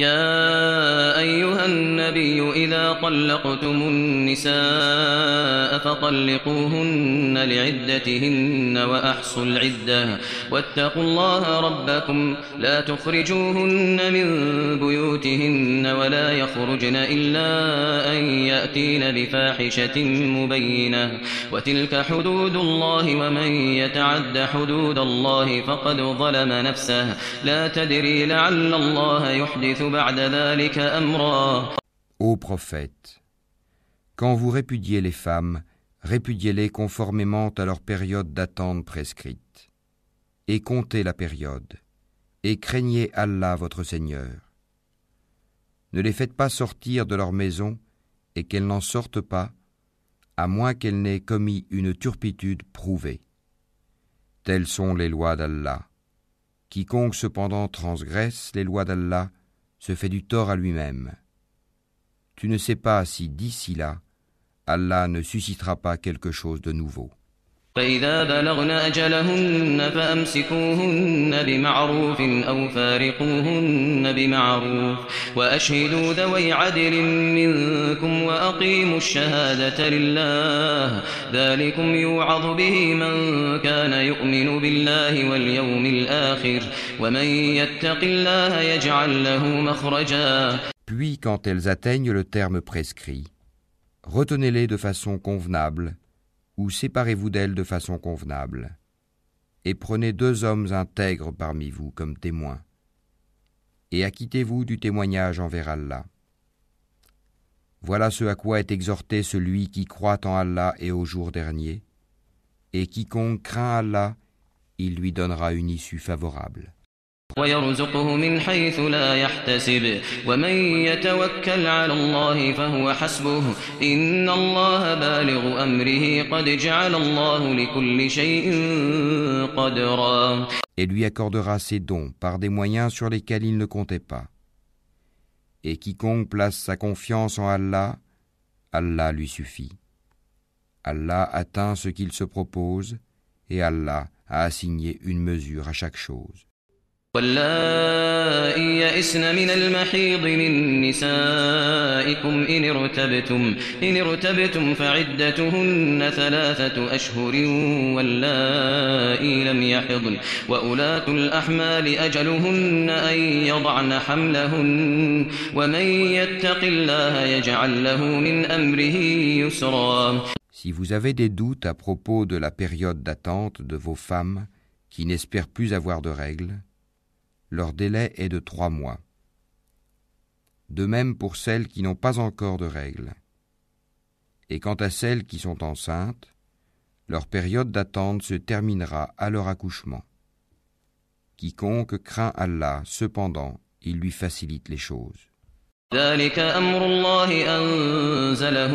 يا أيها النبي إذا طلقتم النساء فطلقوهن لعدتهن وأحصوا العدة واتقوا الله ربكم لا تخرجوهن من بيوتهن ولا يخرجن إلا أن يأتين بفاحشة مبينة وتلك حدود الله ومن يتعد حدود الله فقد ظلم نفسه لا تدري لعل الله يحدث Ô prophète, quand vous répudiez les femmes, répudiez-les conformément à leur période d'attente prescrite. Et comptez la période, et craignez Allah votre Seigneur. Ne les faites pas sortir de leur maison, et qu'elles n'en sortent pas, à moins qu'elles n'aient commis une turpitude prouvée. Telles sont les lois d'Allah. Quiconque cependant transgresse les lois d'Allah se fait du tort à lui-même. Tu ne sais pas si d'ici là, Allah ne suscitera pas quelque chose de nouveau. فإذا بلغن أجلهن فأمسكوهن بمعروف أو فارقوهن بمعروف وأشهدوا ذوي عدل منكم وأقيموا الشهادة لله ذلكم يوعظ به من كان يؤمن بالله واليوم الآخر ومن يتق الله يجعل له مخرجا. Puis, quand elles atteignent le terme prescrit, retenez-les de façon convenable ou séparez-vous d'elles de façon convenable, et prenez deux hommes intègres parmi vous comme témoins, et acquittez-vous du témoignage envers Allah. Voilà ce à quoi est exhorté celui qui croit en Allah et au jour dernier, et quiconque craint Allah, il lui donnera une issue favorable. ويرزقه من حيث لا يحتسب ومن يتوكل على الله فهو حسبه إن الله بالغ أمره قد جعل الله لكل شيء قدرا et lui accordera ses dons par des moyens sur lesquels il ne comptait pas. Et quiconque place sa confiance en Allah, Allah lui suffit. Allah atteint ce qu'il se propose, et Allah a assigné une mesure à chaque chose. واللائي يئسن من المحيض من نسائكم إن ارتبتم, إن ارتبتم فعدتهن ثلاثة أشهر واللائي لم يحضن وأولاة الأحمال أجلهن أن يضعن حملهن ومن يتق الله يجعل له من أمره يسرا. Si vous avez des doutes à propos de la période d'attente de vos femmes qui n'espèrent plus avoir de règles, leur délai est de trois mois. De même pour celles qui n'ont pas encore de règles. Et quant à celles qui sont enceintes, leur période d'attente se terminera à leur accouchement. Quiconque craint Allah, cependant, il lui facilite les choses. ذلك أمر الله أنزله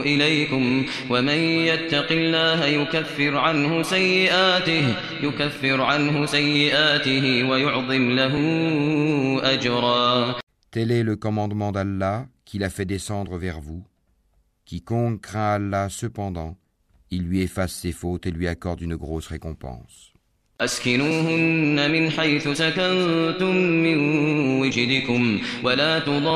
إليكم ومن يتق الله يكفر عنه سيئاته يكفر عنه سيئاته ويعظم له أجرا Tel est le commandement d'Allah qu'il a fait descendre vers vous. Quiconque craint Allah, cependant, il lui efface ses fautes et lui accorde une grosse récompense. أسكنوهن من حيث سكنتم من وجدكم ولا تضاروهن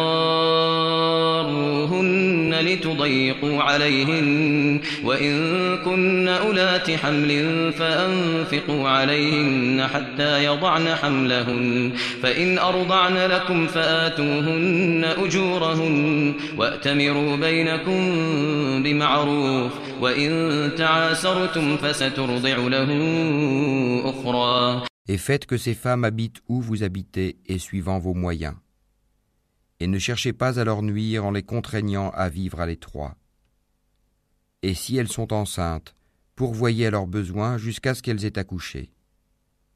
لتضيقوا عليهن وإن كن أولات حمل فأنفقوا عليهن حتى يضعن حملهن فإن أرضعن لكم فآتوهن أجورهن وأتمروا بينكم بمعروف وإن تعاسرتم فسترضع له Et faites que ces femmes habitent où vous habitez et suivant vos moyens. Et ne cherchez pas à leur nuire en les contraignant à vivre à l'étroit. Et si elles sont enceintes, pourvoyez à leurs besoins jusqu'à ce qu'elles aient accouché.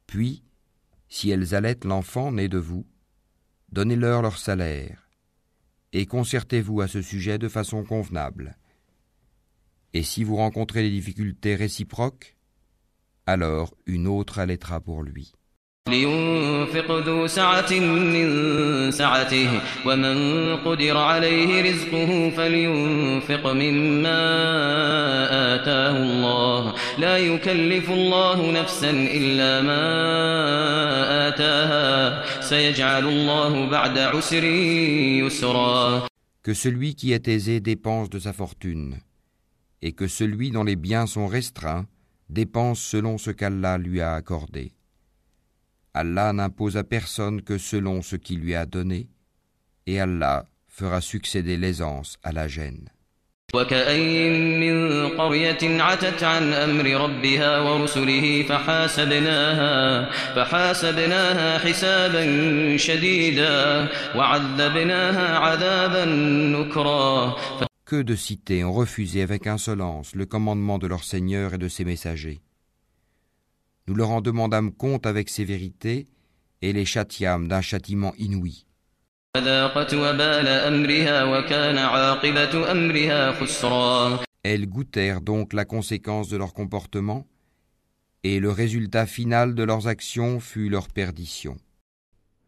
Puis, si elles allaitent l'enfant né de vous, donnez-leur leur salaire, et concertez-vous à ce sujet de façon convenable. Et si vous rencontrez des difficultés réciproques, alors une autre allaitera pour lui. لينفق ذو سعة من سعته ومن قدر عليه رزقه فلينفق مما آتاه الله لا يكلف الله نفسا إلا ما آتاها سيجعل الله بعد عسر يسرا Que celui qui est aisé dépense de sa fortune, et que celui dont les biens sont restreints dépense selon ce qu'Allah lui a accordé. Allah n'impose à personne que selon ce qu'il lui a donné, et Allah fera succéder l'aisance à la gêne. وكأين من قرية عتت عن أمر ربها ورسله فحاسبناها, فحاسبناها حسابا شديدا وعذبناها عذابا نكرا de cités ont refusé avec insolence le commandement de leur Seigneur et de ses messagers. Nous leur en demandâmes compte avec sévérité et les châtiâmes d'un châtiment inouï. Elles goûtèrent donc la conséquence de leur comportement, et le résultat final de leurs actions fut leur perdition.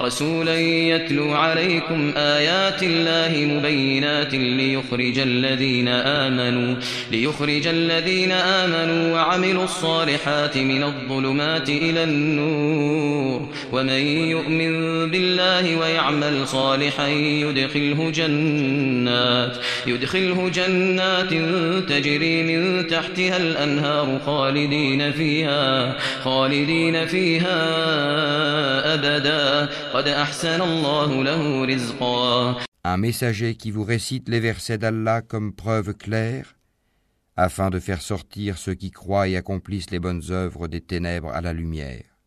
رسولا يتلو عليكم آيات الله مبينات ليخرج الذين آمنوا ليخرج الذين آمنوا وعملوا الصالحات من الظلمات إلى النور. ومن يؤمن بالله ويعمل صالحا يدخله جنات يدخله جنات تجري من تحتها الأنهار خالدين فيها خالدين فيها أبدا. Un messager qui vous récite les versets d'Allah comme preuve claire, afin de faire sortir ceux qui croient et accomplissent les bonnes œuvres des ténèbres à la lumière.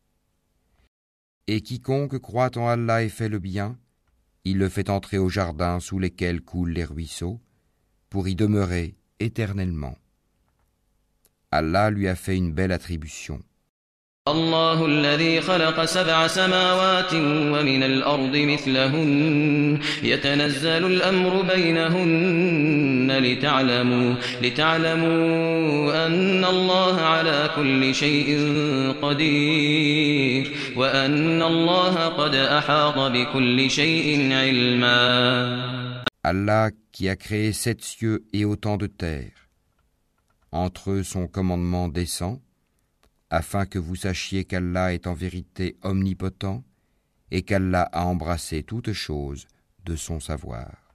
Et quiconque croit en Allah et fait le bien, il le fait entrer au jardin sous lesquels coulent les ruisseaux, pour y demeurer éternellement. Allah lui a fait une belle attribution. الله الذي خلق سبع سماوات ومن الأرض مثلهن. يتنزل الأمر بينهن لتعلموا, لتعلموا أن الله على كل شيء قدير وأن الله قد أحاط بكل شيء علما. Allah qui a créé sept cieux et autant de terre. Entre eux son commandement descend afin que vous sachiez qu'Allah est en vérité omnipotent et qu'Allah a embrassé toutes choses de son savoir.